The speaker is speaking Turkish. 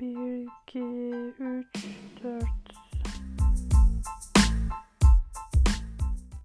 1, 2, 3, 4,